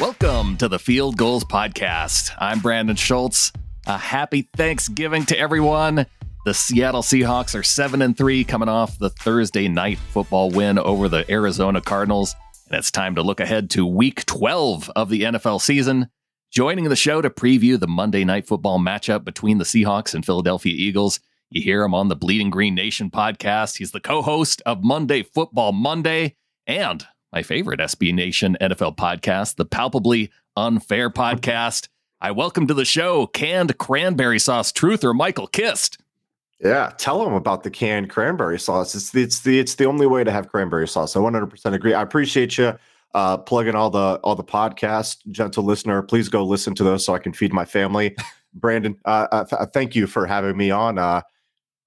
Welcome to the Field Gulls Podcast. I'm Brandon Schultz. A happy Thanksgiving to everyone. The Seattle Seahawks are 7 and 3 coming off the Thursday night football win over the Arizona Cardinals. And it's time to look ahead to week 12 of the NFL season. Joining the show to preview the Monday night football matchup between the Seahawks and Philadelphia Eagles. You hear him on the Bleeding Green Nation podcast. He's the co host of Monday Football Monday and my favorite SB Nation NFL podcast, the Palpably Unfair podcast. I welcome to the show canned cranberry sauce truther Michael Kist. Yeah, tell them about the canned cranberry sauce. It's the, it's the it's the only way to have cranberry sauce. I 100% agree. I appreciate you uh, plugging all the all the podcasts, gentle listener. Please go listen to those so I can feed my family. Brandon, uh, uh, th- thank you for having me on.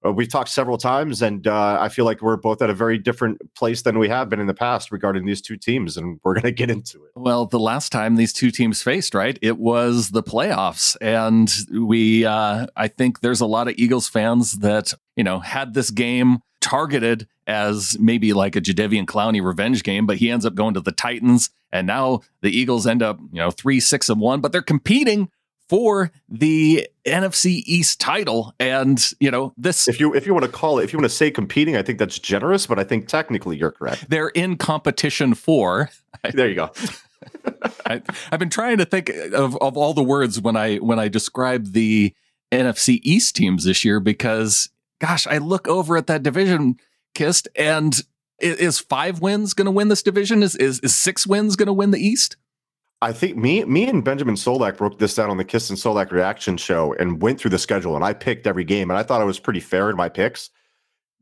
Uh, we've talked several times, and uh, I feel like we're both at a very different place than we have been in the past regarding these two teams, and we're going to get into it. Well, the last time these two teams faced, right, it was the playoffs, and we, uh, I think, there's a lot of Eagles fans that you know had this game targeted as maybe like a Jadeveon Clowney revenge game, but he ends up going to the Titans, and now the Eagles end up, you know, three, six, and one, but they're competing for the NFC East title. And you know, this if you if you want to call it, if you want to say competing, I think that's generous, but I think technically you're correct. They're in competition for. There you go. I, have been trying to think of, of all the words when I when I describe the NFC East teams this year because gosh, I look over at that division kist and is five wins going to win this division? Is, is is six wins going to win the East? I think me, me and Benjamin Solak broke this down on the Kist and Solak reaction show and went through the schedule. And I picked every game, and I thought I was pretty fair in my picks.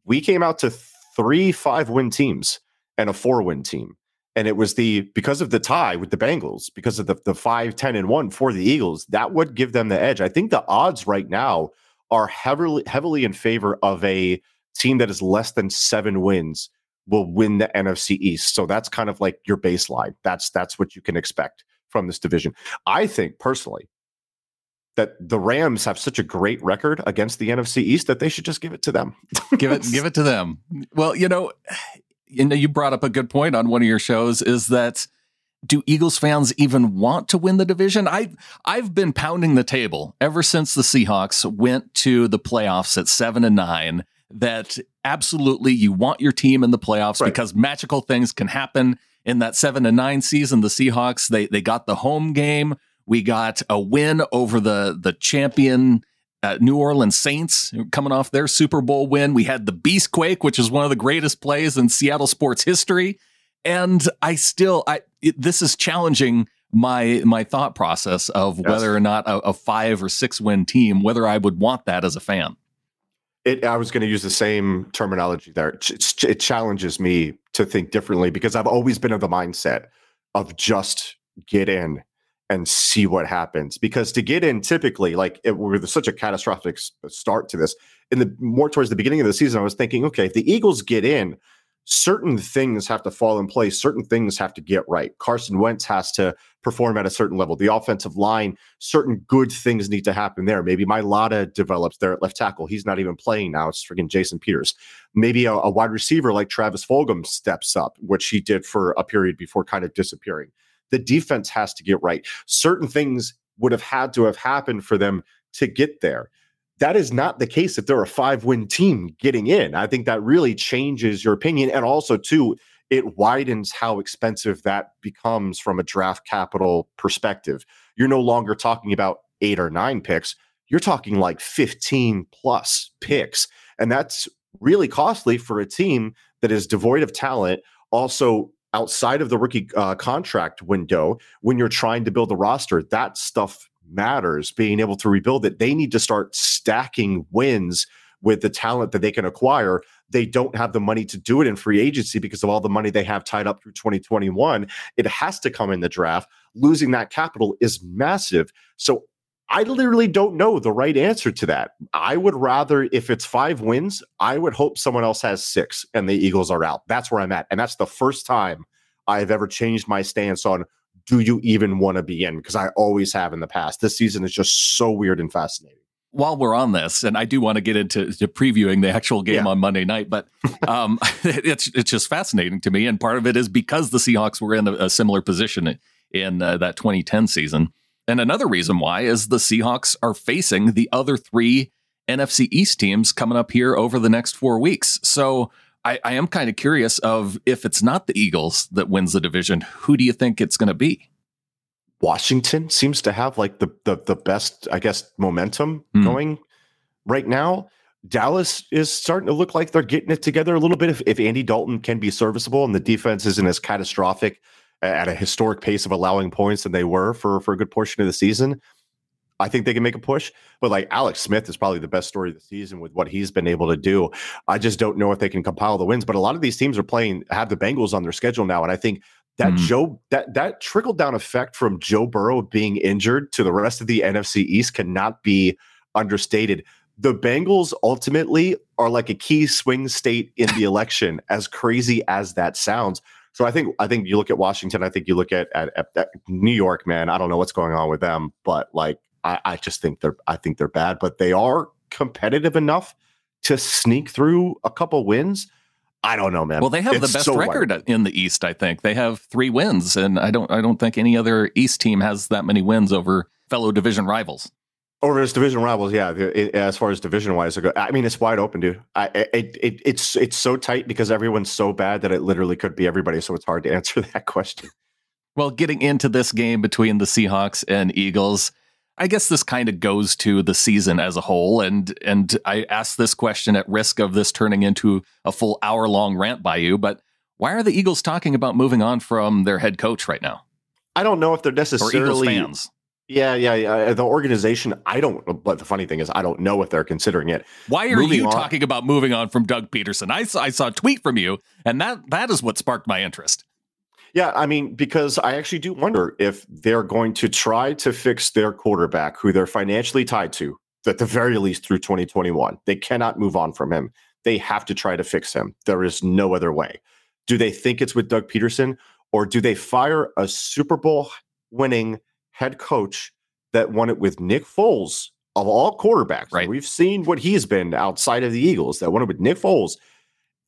We came out to three five win teams and a four win team, and it was the because of the tie with the Bengals, because of the the five ten and one for the Eagles, that would give them the edge. I think the odds right now are heavily heavily in favor of a team that is less than seven wins will win the NFC East. So that's kind of like your baseline. That's that's what you can expect from this division. I think personally that the Rams have such a great record against the NFC East that they should just give it to them. give it give it to them. Well, you know, you know you brought up a good point on one of your shows is that do Eagles fans even want to win the division? I I've been pounding the table ever since the Seahawks went to the playoffs at 7 and 9 that absolutely you want your team in the playoffs right. because magical things can happen in that seven to nine season. The Seahawks they they got the home game. We got a win over the the champion uh, New Orleans Saints coming off their Super Bowl win. We had the Beastquake, which is one of the greatest plays in Seattle sports history. And I still, I it, this is challenging my my thought process of yes. whether or not a, a five or six win team, whether I would want that as a fan. It, I was going to use the same terminology there. It, it challenges me to think differently because I've always been of the mindset of just get in and see what happens. Because to get in, typically, like it, with such a catastrophic start to this, in the more towards the beginning of the season, I was thinking, okay, if the Eagles get in, certain things have to fall in place, certain things have to get right. Carson Wentz has to perform at a certain level. The offensive line, certain good things need to happen there. Maybe Mailata develops there at left tackle. He's not even playing now. It's freaking Jason Peters. Maybe a, a wide receiver like Travis Fulgham steps up, which he did for a period before kind of disappearing. The defense has to get right. Certain things would have had to have happened for them to get there that is not the case if they're a five win team getting in. I think that really changes your opinion. And also, too, it widens how expensive that becomes from a draft capital perspective. You're no longer talking about eight or nine picks, you're talking like 15 plus picks. And that's really costly for a team that is devoid of talent. Also, outside of the rookie uh, contract window, when you're trying to build a roster, that stuff matters, being able to rebuild it. They need to start stacking wins with the talent that they can acquire. They don't have the money to do it in free agency because of all the money they have tied up through 2021. It has to come in the draft. Losing that capital is massive. So I literally don't know the right answer to that. I would rather, if it's five wins, I would hope someone else has six and the Eagles are out. That's where I'm at. And that's the first time I've ever changed my stance on do you even want to be in? Because I always have in the past. This season is just so weird and fascinating. While we're on this, and I do want to get into previewing the actual game yeah. on Monday night, but um, it's it's just fascinating to me, and part of it is because the Seahawks were in a, a similar position in uh, that 2010 season. And another reason why is the Seahawks are facing the other three NFC East teams coming up here over the next four weeks. So I, I am kind of curious of if it's not the Eagles that wins the division, who do you think it's going to be? Washington seems to have like the the, the best, I guess, momentum mm. going right now. Dallas is starting to look like they're getting it together a little bit. If, if Andy Dalton can be serviceable and the defense isn't as catastrophic at a historic pace of allowing points than they were for for a good portion of the season, I think they can make a push. But like Alex Smith is probably the best story of the season with what he's been able to do. I just don't know if they can compile the wins. But a lot of these teams are playing have the Bengals on their schedule now, and I think that mm. Joe that that trickle down effect from Joe Burrow being injured to the rest of the NFC East cannot be understated the Bengals ultimately are like a key swing state in the election, as crazy as that sounds. So I think I think you look at Washington. I think you look at, at, at New York. Man, I don't know what's going on with them, but like I, I just think they're I think they're bad, but they are competitive enough to sneak through a couple wins. I don't know, man. Well, they have it's the best so record wide. in the East. I think they have three wins, and I don't I don't think any other East team has that many wins over fellow division rivals. Over his division rivals, yeah. It, as far as division wise, I mean, it's wide open, dude. I, it, it, it's it's so tight because everyone's so bad that it literally could be everybody. So it's hard to answer that question. Well, getting into this game between the Seahawks and Eagles, I guess this kind of goes to the season as a whole, and and I ask this question at risk of this turning into a full hour long rant by you, but why are the Eagles talking about moving on from their head coach right now? I don't know if they're necessarily or Eagles fans. Yeah, yeah, yeah. Uh, the organization, I don't. But the funny thing is, I don't know if they're considering it. Why are moving you on, talking about moving on from Doug Pederson? I saw, I saw a tweet from you, and that that is what sparked my interest. Yeah, I mean, because I actually do wonder if they're going to try to fix their quarterback, who they're financially tied to, at the very least through 2021. They cannot move on from him. They have to try to fix him. There is no other way. Do they think it's with Doug Pederson, or do they fire a Super Bowl winning? head coach that won it with Nick Foles of all quarterbacks. Right. We've seen what he's been outside of the Eagles that won it with Nick Foles.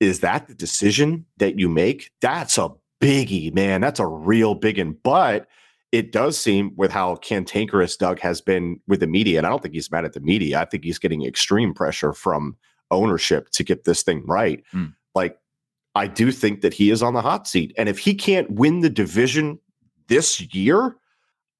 Is that the decision that you make? That's a biggie, man. That's a real big one. But it does seem with how cantankerous Doug has been with the media, and I don't think he's mad at the media. I think he's getting extreme pressure from ownership to get this thing right. Mm. Like, I do think that he is on the hot seat. And if he can't win the division this year,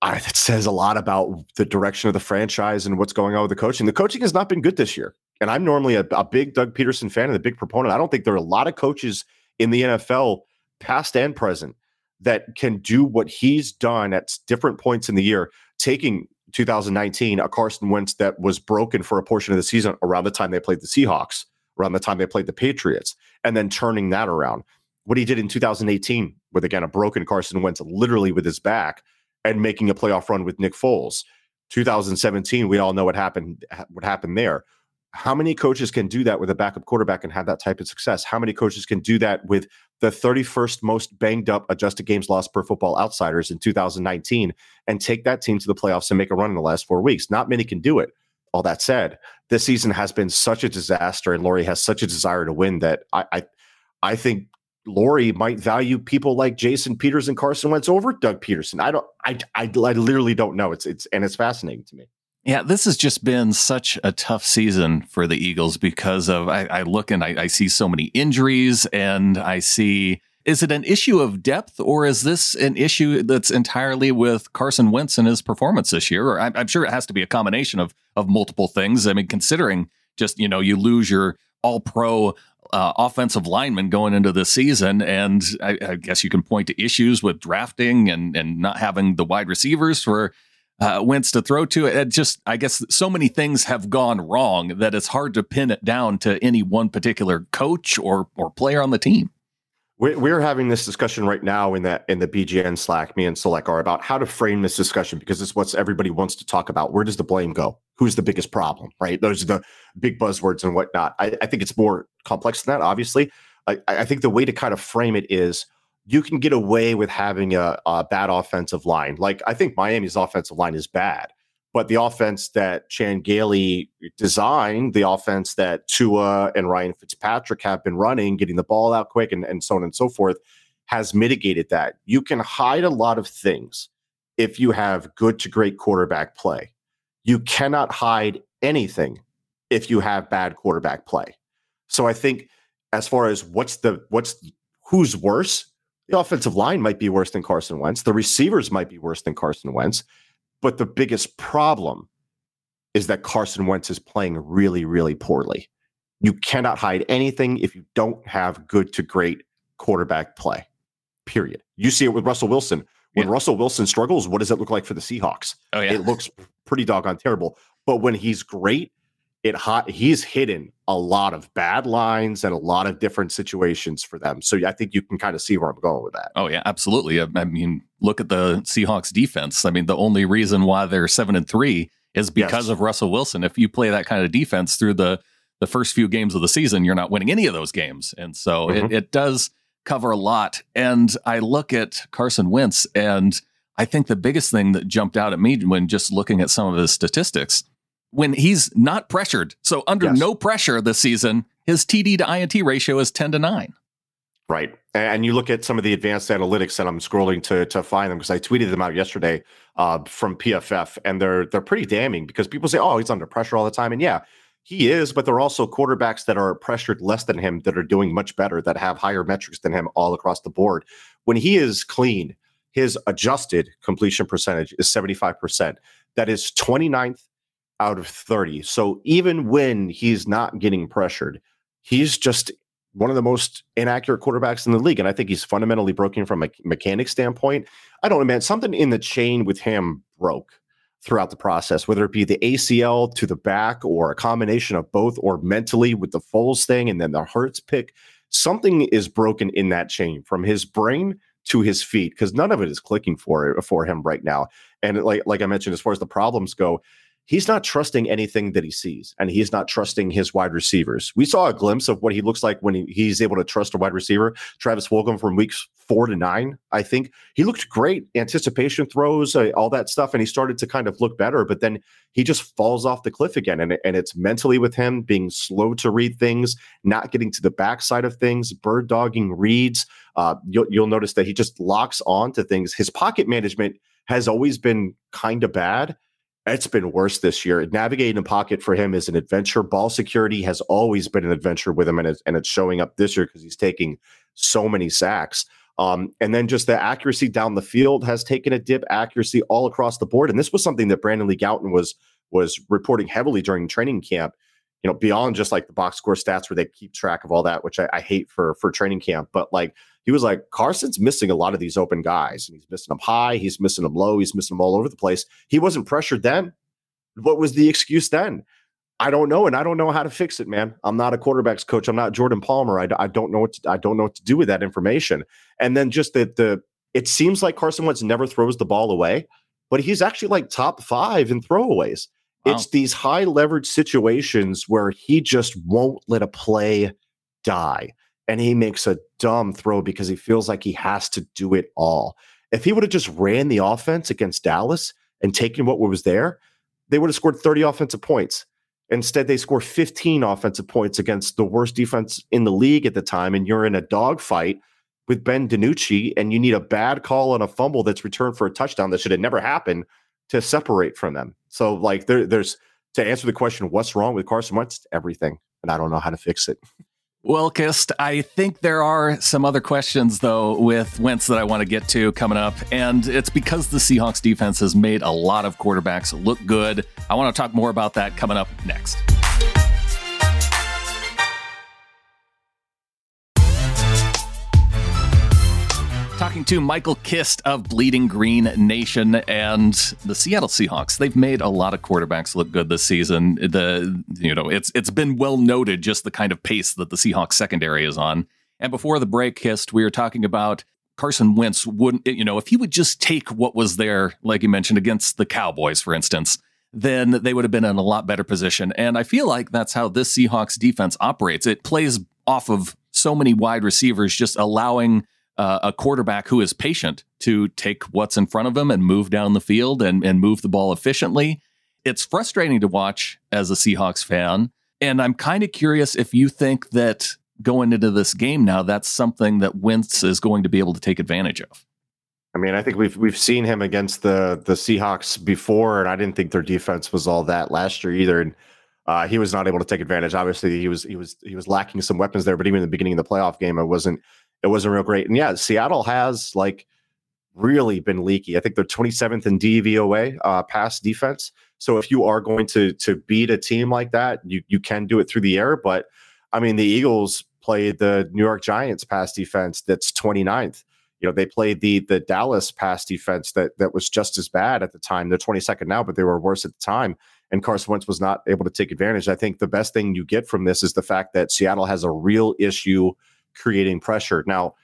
I, that says a lot about the direction of the franchise and what's going on with the coaching. The coaching has not been good this year. And I'm normally a, a big Doug Pederson fan and a big proponent. I don't think there are a lot of coaches in the NFL, past and present, that can do what he's done at different points in the year, taking 2019, a Carson Wentz that was broken for a portion of the season around the time they played the Seahawks, around the time they played the Patriots, and then turning that around. What he did in 2018 with, again, a broken Carson Wentz literally with his back and making a playoff run with Nick Foles. 2017, we all know what happened. What happened there? How many coaches can do that with a backup quarterback and have that type of success? How many coaches can do that with the 31st most banged up adjusted games lost per football outsiders in 2019 and take that team to the playoffs and make a run in the last four weeks? Not many can do it. All that said, this season has been such a disaster, and Lurie has such a desire to win that I, I, I think Lurie might value people like Jason Peters and Carson Wentz over Doug Pederson. I don't. I, I, I literally don't know. It's it's and it's fascinating to me. Yeah, this has just been such a tough season for the Eagles because of I, I look and I, I see so many injuries and I see is it an issue of depth or is this an issue that's entirely with Carson Wentz and his performance this year? Or I'm, I'm sure it has to be a combination of of multiple things. I mean, considering just you know you lose your all pro uh, offensive lineman going into the season, and I, I, guess you can point to issues with drafting and and not having the wide receivers for uh, Wentz to throw to. It just, I guess, so many things have gone wrong that it's hard to pin it down to any one particular coach or or player on the team. We're, having this discussion right now in that in the BGN Slack, me and Solak are about how to frame this discussion because it's what everybody wants to talk about. Where does the blame go? Who's the biggest problem? Right? Those are the big buzzwords and whatnot. I, I think it's more complex than that. Obviously, I, I, think the way to kind of frame it is you can get away with having a, a bad offensive line. Like I think Miami's offensive line is bad, but the offense that Chan Gailey designed, the offense that Tua and Ryan Fitzpatrick have been running, getting the ball out quick and, and so on and so forth, has mitigated that. You can hide a lot of things if you have good to great quarterback play. You cannot hide anything if you have bad quarterback play. So I think as far as what's the what's who's worse, the offensive line might be worse than Carson Wentz. The receivers might be worse than Carson Wentz. But the biggest problem is that Carson Wentz is playing really, really poorly. You cannot hide anything if you don't have good to great quarterback play. Period. You see it with Russell Wilson. When yeah. Russell Wilson struggles, what does it look like for the Seahawks? Oh yeah, it looks pretty doggone terrible. But when he's great, it hot he's hidden a lot of bad lines and a lot of different situations for them. So I think you can kind of see where I'm going with that. Oh yeah, absolutely. I, I mean, look at the Seahawks defense. I mean, the only reason why they're seven and three is because yes. of Russell Wilson. If you play that kind of defense through the the first few games of the season, you're not winning any of those games. And so mm-hmm. it, it does cover a lot. And I look at Carson Wentz, and I think the biggest thing that jumped out at me when just looking at some of his statistics when he's not pressured. So under yes. no pressure this season, his TD to INT ratio is 10 to 9. Right. And you look at some of the advanced analytics that I'm scrolling to to find them because I tweeted them out yesterday uh, from PFF and they're they're pretty damning because people say, "Oh, he's under pressure all the time." And yeah, he is, but there are also quarterbacks that are pressured less than him that are doing much better that have higher metrics than him all across the board. When he is clean, his adjusted completion percentage is 75%. That is 29th out of 30. So even when he's not getting pressured, he's just one of the most inaccurate quarterbacks in the league. And I think he's fundamentally broken from a mechanic standpoint. I don't know, man. Something in the chain with him broke throughout the process, whether it be the ACL to the back or a combination of both, or mentally with the Foles thing and then the Hurts pick. Something is broken in that chain from his brain to his feet because none of it is clicking for for him right now. And like like I mentioned, as far as the problems go, he's not trusting anything that he sees and he's not trusting his wide receivers. We saw a glimpse of what he looks like when he, he's able to trust a wide receiver. Travis Fulgham from weeks four to nine, I think he looked great. Anticipation throws, uh, all that stuff. And he started to kind of look better, but then he just falls off the cliff again. And, and it's mentally with him being slow to read things, not getting to the backside of things, bird dogging reads. Uh, you'll, you'll notice that he just locks on to things. His pocket management has always been kind of bad it's been worse this year. Navigating a pocket for him is an adventure. Ball security has always been an adventure with him, and it's, and it's showing up this year because he's taking so many sacks. Um, and then just the accuracy down the field has taken a dip. Accuracy all across the board, and this was something that Brandon Lee Gowton was was reporting heavily during training camp. You know, beyond just like the box score stats where they keep track of all that, which I, I hate for for training camp, but like he was like, Carson's missing a lot of these open guys, and he's missing them high, he's missing them low, he's missing them all over the place. He wasn't pressured then. What was the excuse then? I don't know, and I don't know how to fix it, man. I'm not a quarterbacks coach. I'm not Jordan Palmer. I, I don't know what to, I don't know what to do with that information. And then just that the it seems like Carson Wentz never throws the ball away, but he's actually like top five in throwaways. Wow. It's these high leverage situations where he just won't let a play die and he makes a dumb throw because he feels like he has to do it all. If he would have just ran the offense against Dallas and taken what was there, they would have scored 30 offensive points. Instead, they score 15 offensive points against the worst defense in the league at the time, and you're in a dogfight with Ben DiNucci, and you need a bad call on a fumble that's returned for a touchdown that should have never happened to separate from them. So, like, there, there's to answer the question, what's wrong with Carson Wentz? Everything, and I don't know how to fix it. Well, Kist, I think there are some other questions, though, with Wentz that I want to get to coming up. And it's because the Seahawks defense has made a lot of quarterbacks look good. I want to talk more about that coming up next. Talking to Michael Kist of Bleeding Green Nation and the Seattle Seahawks. They've made a lot of quarterbacks look good this season. The you know it's it's been well noted just the kind of pace that the Seahawks secondary is on. And before the break, Kist, we were talking about Carson Wentz wouldn't you know if he would just take what was there, like you mentioned against the Cowboys, for instance. Then they would have been in a lot better position. And I feel like that's how this Seahawks defense operates. It plays off of so many wide receivers, just allowing uh, a quarterback who is patient to take what's in front of him and move down the field and, and move the ball efficiently. It's frustrating to watch as a Seahawks fan. And I'm kind of curious if you think that going into this game now, that's something that Wentz is going to be able to take advantage of. I mean, I think we've we've seen him against the the Seahawks before, and I didn't think their defense was all that last year either. And uh, he was not able to take advantage. Obviously, he was he was he was lacking some weapons there. But even in the beginning of the playoff game, it wasn't it wasn't real great. And yeah, Seattle has like really been leaky. I think they're 27th in DVOA uh, pass defense. So if you are going to to beat a team like that, you you can do it through the air. But I mean, the Eagles played the New York Giants pass defense that's 29th you know they played the the Dallas pass defense that that was just as bad at the time. They're 22nd now, but they were worse at the time. And Carson Wentz was not able to take advantage. I think the best thing you get from this is the fact that Seattle has a real issue creating pressure. Now,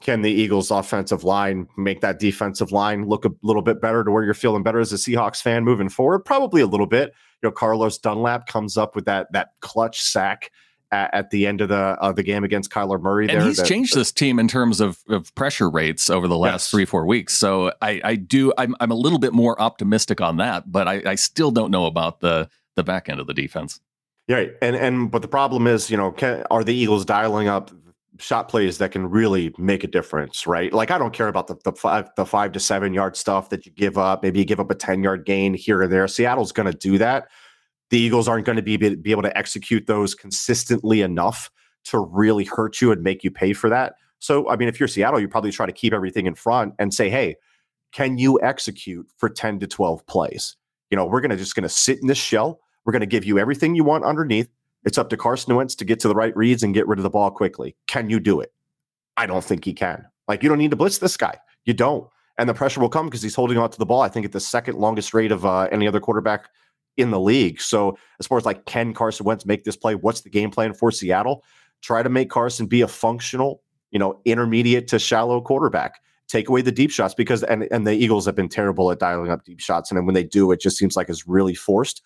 can the Eagles' offensive line make that defensive line look a little bit better to where you're feeling better as a Seahawks fan moving forward? Probably a little bit. You know, Carlos Dunlap comes up with that that clutch sack at, at, the end of the of the game against Kyler Murray. And there, he's that, changed this team in terms of, of pressure rates over the last yes. three four weeks. So I, I do I'm I'm a little bit more optimistic on that, but I, I still don't know about the the back end of the defense. Yeah, and and but the problem is, you know, can, are the Eagles dialing up shot plays that can really make a difference, right? Like I don't care about the the five the five to seven yard stuff that you give up. Maybe you give up a ten yard gain here or there. Seattle's going to do that the Eagles aren't going to be, be able to execute those consistently enough to really hurt you and make you pay for that. So, I mean, if you're Seattle, you probably try to keep everything in front and say, hey, can you execute for 10 to 12 plays? You know, we're going to just going to sit in this shell. We're going to give you everything you want underneath. It's up to Carson Wentz to get to the right reads and get rid of the ball quickly. Can you do it? I don't think he can. Like, you don't need to blitz this guy. You don't. And the pressure will come because he's holding on to the ball. I think at the second longest rate of uh, any other quarterback in the league. So as far as like can Carson Wentz make this play? What's the game plan for Seattle? Try to make Carson be a functional, you know, intermediate to shallow quarterback. Take away the deep shots because and and the Eagles have been terrible at dialing up deep shots, and then when they do, it just seems like it's really forced.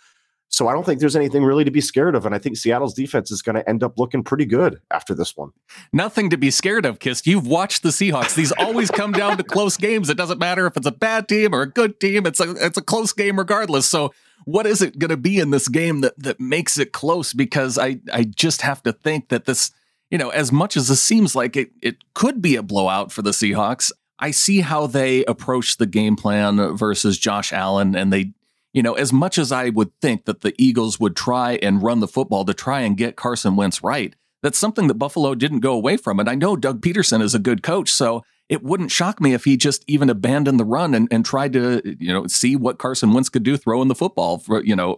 So I don't think there's anything really to be scared of. And I think Seattle's defense is going to end up looking pretty good after this one. Nothing to be scared of, Kist. You've watched the Seahawks. These always come down to close games. It doesn't matter if it's a bad team or a good team. It's a it's a close game regardless. So what is it going to be in this game that that makes it close? Because I I just have to think that this, you know, as much as it seems like it it could be a blowout for the Seahawks, I see how they approach the game plan versus Josh Allen, and they, you know, as much as I would think that the Eagles would try and run the football to try and get Carson Wentz right. That's something that Buffalo didn't go away from. And I know Doug Pederson is a good coach, so it wouldn't shock me if he just even abandoned the run and, and tried to, you know, see what Carson Wentz could do throwing the football for, you know,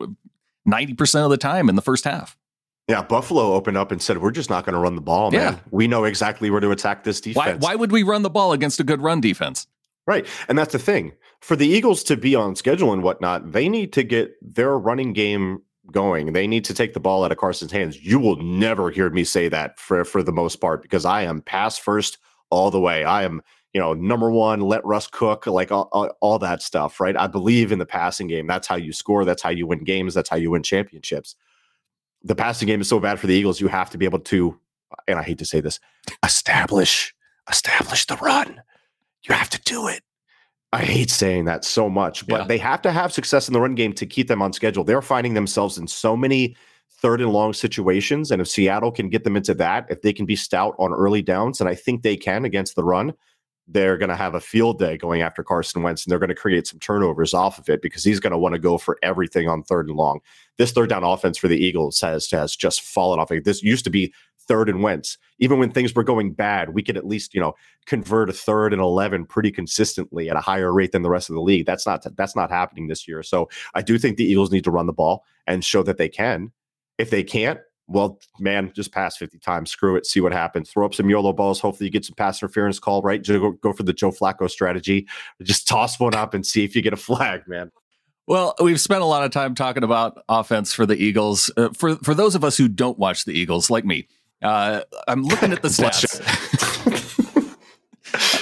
90% of the time in the first half. Yeah, Buffalo opened up and said, "We're just not going to run the ball, man. Yeah. We know exactly where to attack this defense. Why, why would we run the ball against a good run defense?" Right, and that's the thing for the Eagles to be on schedule and whatnot. They need to get their running game going. They need to take the ball out of Carson's hands. You will never hear me say that for for the most part because I am pass first all the way. I am, you know, number one, let Russ cook, like all, all, all, that stuff, right? I believe in the passing game. That's how you score. That's how you win games. That's how you win championships. The passing game is so bad for the Eagles. You have to be able to, and I hate to say this, establish, establish the run. You have to do it. I hate saying that so much, but yeah. they have to have success in the run game to keep them on schedule. They're finding themselves in so many third and long situations. And if Seattle can get them into that, if they can be stout on early downs, and I think they can against the run, they're going to have a field day going after Carson Wentz and they're going to create some turnovers off of it because he's going to want to go for everything on third and long. This third down offense for the Eagles has, has just fallen off. This used to be third and Wentz. Even when things were going bad, we could at least, you know, convert a third and 11 pretty consistently at a higher rate than the rest of the league. That's not that's not happening this year. So I do think the Eagles need to run the ball and show that they can. If they can't, well, man, just pass 50 times. Screw it. See what happens. Throw up some YOLO balls. Hopefully, you get some pass interference call, right? Go, go for the Joe Flacco strategy. Just toss one up and see if you get a flag, man. Well, we've spent a lot of time talking about offense for the Eagles. Uh, for for those of us who don't watch the Eagles, like me, uh, I'm looking at the stats.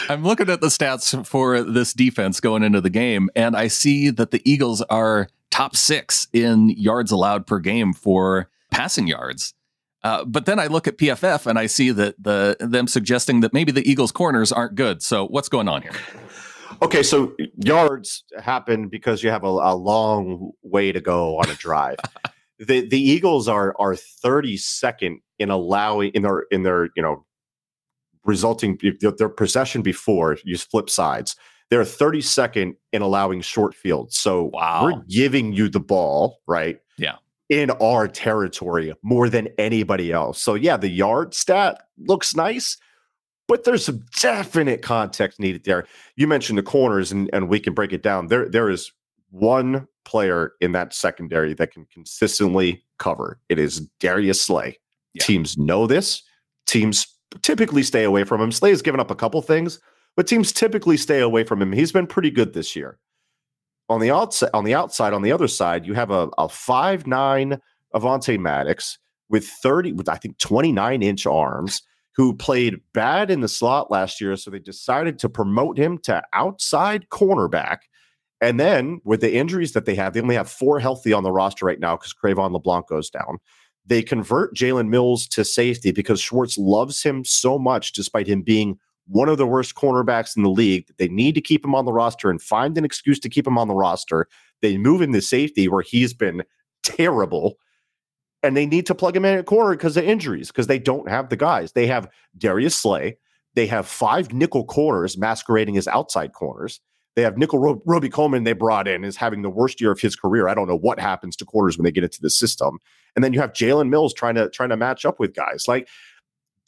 I'm looking at the stats for this defense going into the game, and I see that the Eagles are top six in yards allowed per game for passing yards. Uh, but then I look at PFF and I see that the them suggesting that maybe the Eagles' corners aren't good. So what's going on here? Okay, so yards happen because you have a, a long way to go on a drive. the the Eagles are are 32nd in allowing in their in their you know resulting their possession before you flip sides They're 32nd in allowing short fields. So wow. we're giving you the ball, right? Yeah. In our territory more than anybody else. So yeah, the yard stat looks nice, but there's some definite context needed there. You mentioned the corners, and, and we can break it down. There, there is one player in that secondary that can consistently cover. It is Darius Slay. Yeah. Teams know this. Teams typically stay away from him. Slay has given up a couple things, but teams typically stay away from him. He's been pretty good this year. On the outside, on the outside, on the other side, you have a, a five nine Avonte Maddox with 30, with I think 29 inch arms, who played bad in the slot last year. So they decided to promote him to outside cornerback. And then with the injuries that they have, they only have four healthy on the roster right now because Cre'Von LeBlanc goes down. They convert Jalen Mills to safety because Schwartz loves him so much, despite him being one of the worst cornerbacks in the league. That they need to keep him on the roster and find an excuse to keep him on the roster. They move him to safety where he's been terrible. And they need to plug him in at corner because of injuries, because they don't have the guys. They have Darius Slay. They have five nickel corners masquerading as outside corners. They have nickel Ro- Robey-Coleman they brought in is having the worst year of his career. I don't know what happens to quarters when they get into the system. And then you have Jalen Mills trying to trying to match up with guys like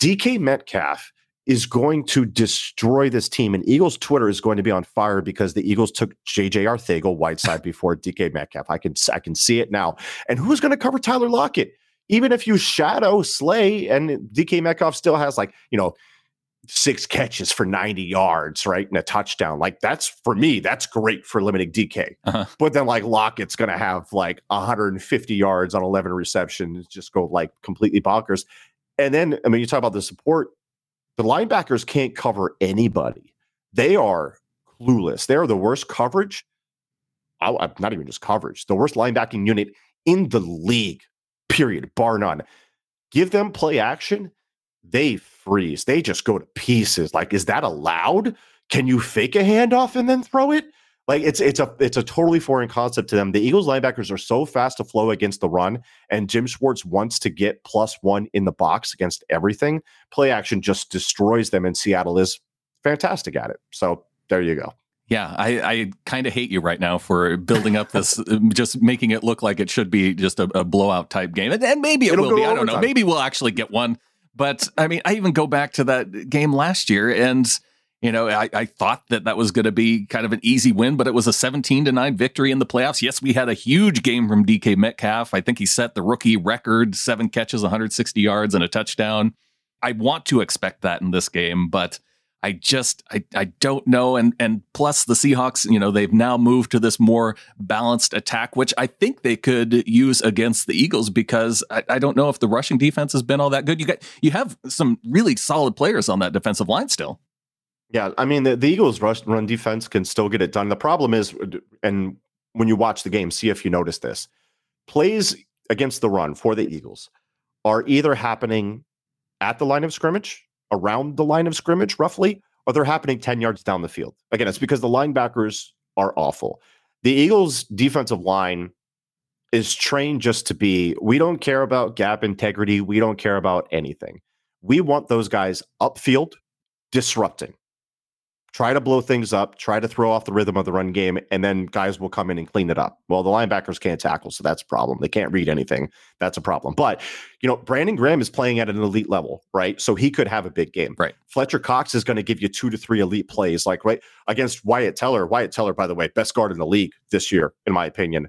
DK Metcalf is going to destroy this team. And Eagles Twitter is going to be on fire because the Eagles took JJ Arcega Whiteside before DK Metcalf. I can I can see it now. And who's going to cover Tyler Lockett? Even if you shadow Slay and DK Metcalf still has like, you know, six catches for 90 yards, right? And a touchdown. Like that's for me, that's great for limiting DK. Uh-huh. But then like Lockett's going to have like 150 yards on 11 receptions, just go like completely bonkers. And then, I mean, you talk about the support, the linebackers can't cover anybody. They are clueless. They are the worst coverage. I'm not even just coverage, the worst linebacking unit in the league, period, bar none. Give them play action they freeze. They just go to pieces. Like, is that allowed? Can you fake a handoff and then throw it? Like it's it's a it's a totally foreign concept to them. The Eagles linebackers are so fast to flow against the run, and Jim Schwartz wants to get plus one in the box against everything. Play action just destroys them, and Seattle is fantastic at it. So there you go. Yeah, I, I kind of hate you right now for building up this, uh, just making it look like it should be just a, a blowout type game, and, and maybe it It'll will be. I don't know. Maybe we'll actually get one. But I mean, I even go back to that game last year and you know, I, I thought that that was going to be kind of an easy win, but it was a 17 to 9 victory in the playoffs. Yes, we had a huge game from DK Metcalf. I think he set the rookie record seven catches, 160 yards, and a touchdown. I want to expect that in this game, but I just I, I don't know. And and plus the Seahawks, you know, they've now moved to this more balanced attack, which I think they could use against the Eagles because I, I don't know if the rushing defense has been all that good. You got you have some really solid players on that defensive line still. Yeah, I mean the, the Eagles rush run defense can still get it done. The problem is, and when you watch the game, see if you notice this. Plays against the run for the Eagles are either happening at the line of scrimmage around the line of scrimmage, roughly, or they're happening 10 yards down the field. Again, it's because the linebackers are awful. The Eagles' defensive line is trained just to be we don't care about gap integrity. We don't care about anything. We want those guys upfield disrupting try to blow things up, try to throw off the rhythm of the run game, and then guys will come in and clean it up. Well, the linebackers can't tackle, so that's a problem. They can't read anything. That's a problem. But, you know, Brandon Graham is playing at an elite level, right? So he could have a big game. Right. Fletcher Cox is going to give you two to three elite plays, like right against Wyatt Teller. Wyatt Teller, by the way, best guard in the league this year, in my opinion.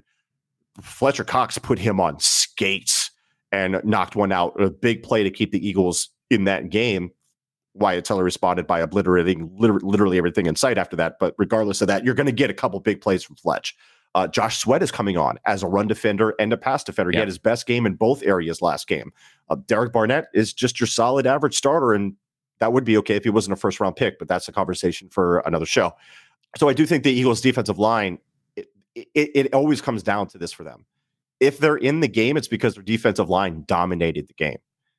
Fletcher Cox put him on skates and knocked one out. A big play to keep the Eagles in that game. Wyatt Teller responded by obliterating literally everything in sight after that. But regardless of that, you're going to get a couple big plays from Fletch. Uh, Josh Sweat is coming on as a run defender and a pass defender. He had his best game in both areas last game. Uh, Derek Barnett is just your solid average starter, and that would be okay if he wasn't a first round pick, but that's a conversation for another show. So I do think the Eagles' defensive line, it, it, it always comes down to this for them. If they're in the game, it's because their defensive line dominated the game.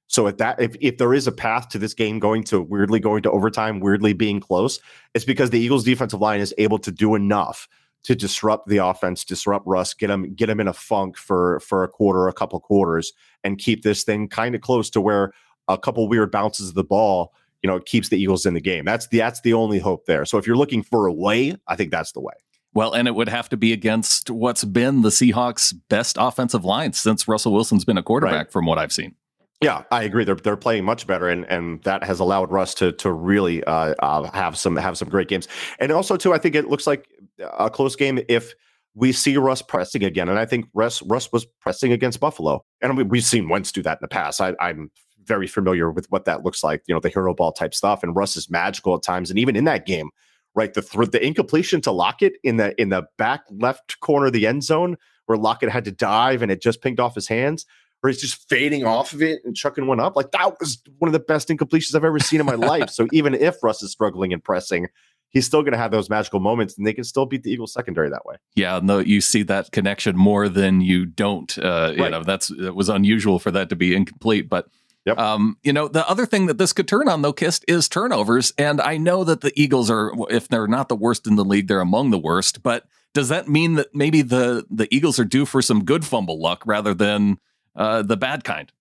So if that if, if there is a path to this game going to weirdly going to overtime, weirdly being close, it's because the Eagles defensive line is able to do enough to disrupt the offense, disrupt Russ, get him get him in a funk for for a quarter, a couple quarters, and keep this thing kind of close to where a couple weird bounces of the ball you know, keeps the Eagles in the game. That's the that's the only hope there. So if you're looking for a way, I think that's the way. Well, and it would have to be against what's been the Seahawks' best offensive line since Russell Wilson's been a quarterback, right. from what I've seen. Yeah, I agree. They're they're playing much better, and and that has allowed Russ to to really uh, uh, have some have some great games. And also, too, I think it looks like a close game if we see Russ pressing again. And I think Russ Russ was pressing against Buffalo, and we, have seen Wentz do that in the past. I, I'm very familiar with what that looks like. You know, the hero ball type stuff, and Russ is magical at times. And even in that game, right, the th- the incompletion to Lockett in the in the back left corner of the end zone where Lockett had to dive and it just pinged off his hands where he's just fading off of it and chucking one up. Like that was one of the best incompletions I've ever seen in my life. So even if Russ is struggling and pressing, he's still going to have those magical moments and they can still beat the Eagles secondary that way. Yeah, no, you see that connection more than you don't. Uh, you know, that's it was unusual for that to be incomplete, but Yep. Um, you know, the other thing that this could turn on though, Kist, is turnovers. And I know that the Eagles are, if they're not the worst in the league, they're among the worst. But does that mean that maybe the the Eagles are due for some good fumble luck rather than uh, the bad kind.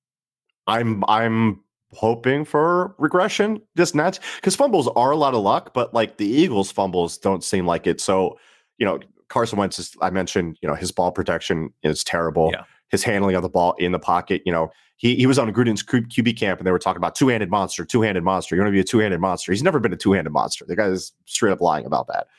I'm I'm hoping for regression just not because fumbles are a lot of luck, but like the Eagles fumbles don't seem like it. So you know Carson Wentz is I mentioned you know his ball protection is terrible. Yeah. His handling of the ball in the pocket, you know, he he was on Gruden's QB camp and they were talking about two handed monster, two handed monster. You want to be a two handed monster. He's never been a two handed monster. The guy is straight up lying about that.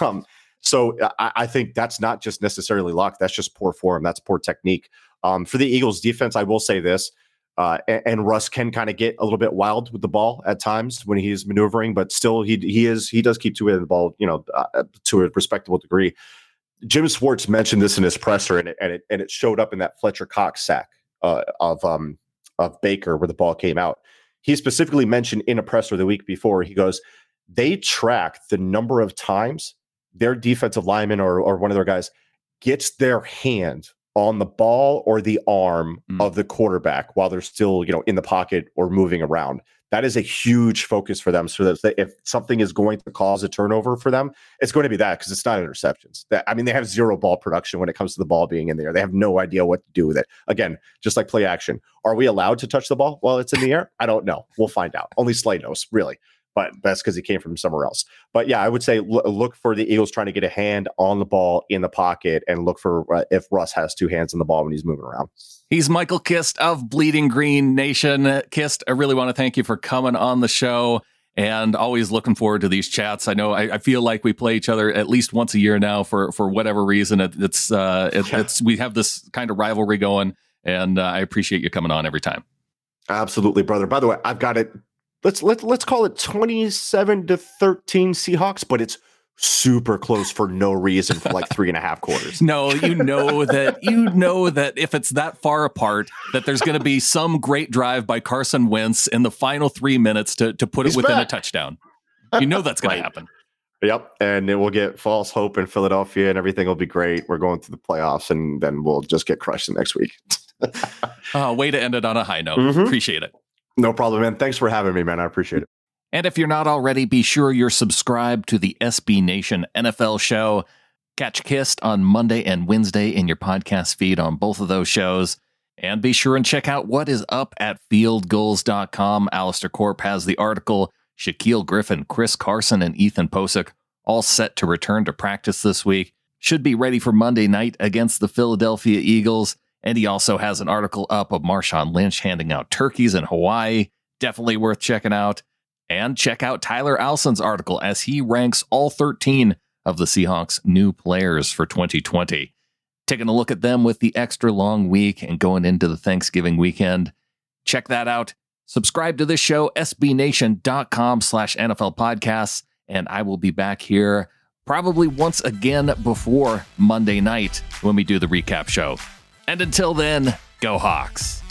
Um, so I, I, think that's not just necessarily luck. That's just poor form. That's poor technique. Um, for the Eagles defense, I will say this. Uh, and, and, Russ can kind of get a little bit wild with the ball at times when he's maneuvering, but still he he is he does keep it the ball, you know, uh, to a respectable degree. Jim Schwartz mentioned this in his presser, and it and it, and it showed up in that Fletcher Cox sack uh, of um of Baker where the ball came out. He specifically mentioned in a presser the week before. He goes, they track the number of times their defensive lineman or or one of their guys gets their hand on the ball or the arm mm. of the quarterback while they're still, you know, in the pocket or moving around. That is a huge focus for them. So that if something is going to cause a turnover for them, it's going to be that because it's not interceptions. That I mean, they have zero ball production when it comes to the ball being in the air. They have no idea what to do with it. Again, just like play action. Are we allowed to touch the ball while it's in the air? I don't know. We'll find out. Only Slay knows, really but that's because he came from somewhere else. But yeah, I would say l- look for the Eagles trying to get a hand on the ball in the pocket and look for uh, if Russ has two hands on the ball when he's moving around. He's Michael Kist of Bleeding Green Nation. Kist, I really want to thank you for coming on the show and always looking forward to these chats. I know I, I, feel like we play each other at least once a year now for for whatever reason. It, it's uh, it, yeah. it's we have this kind of rivalry going, and uh, I appreciate you coming on every time. Absolutely, brother. By the way, I've got it let's let let's call it 27 to 13 Seahawks, but it's super close for no reason for like three and a half quarters. No, you know that you know that if it's that far apart, that there's going to be some great drive by Carson Wentz in the final three minutes to to put He's it within back. a touchdown. You know that's going right. to happen. Yep, and then we'll get false hope in Philadelphia, and everything will be great. We're going to the playoffs, and then we'll just get crushed the next week. uh, way to end it on a high note. Mm-hmm. Appreciate it. No problem, man. Thanks for having me, man. I appreciate it. And if you're not already, be sure you're subscribed to the SB Nation NFL show. Catch Kist on Monday and Wednesday in your podcast feed on both of those shows. And be sure and check out what is up at fieldgulls.com. Alistair Corp has the article. Shaquill Griffin, Chris Carson, and Ethan Pocic all set to return to practice this week. Should be ready for Monday night against the Philadelphia Eagles. And he also has an article up of Marshawn Lynch handing out turkeys in Hawaii. Definitely worth checking out. And check out Tyler Alsin's article as he ranks all 13 of the Seahawks' new players for 2020. Taking a look at them with the extra long week and going into the Thanksgiving weekend. Check that out. Subscribe to this show, sbnation.com slash NFL podcasts. And I will be back here probably once again before Monday night when we do the recap show. And until then, go Hawks.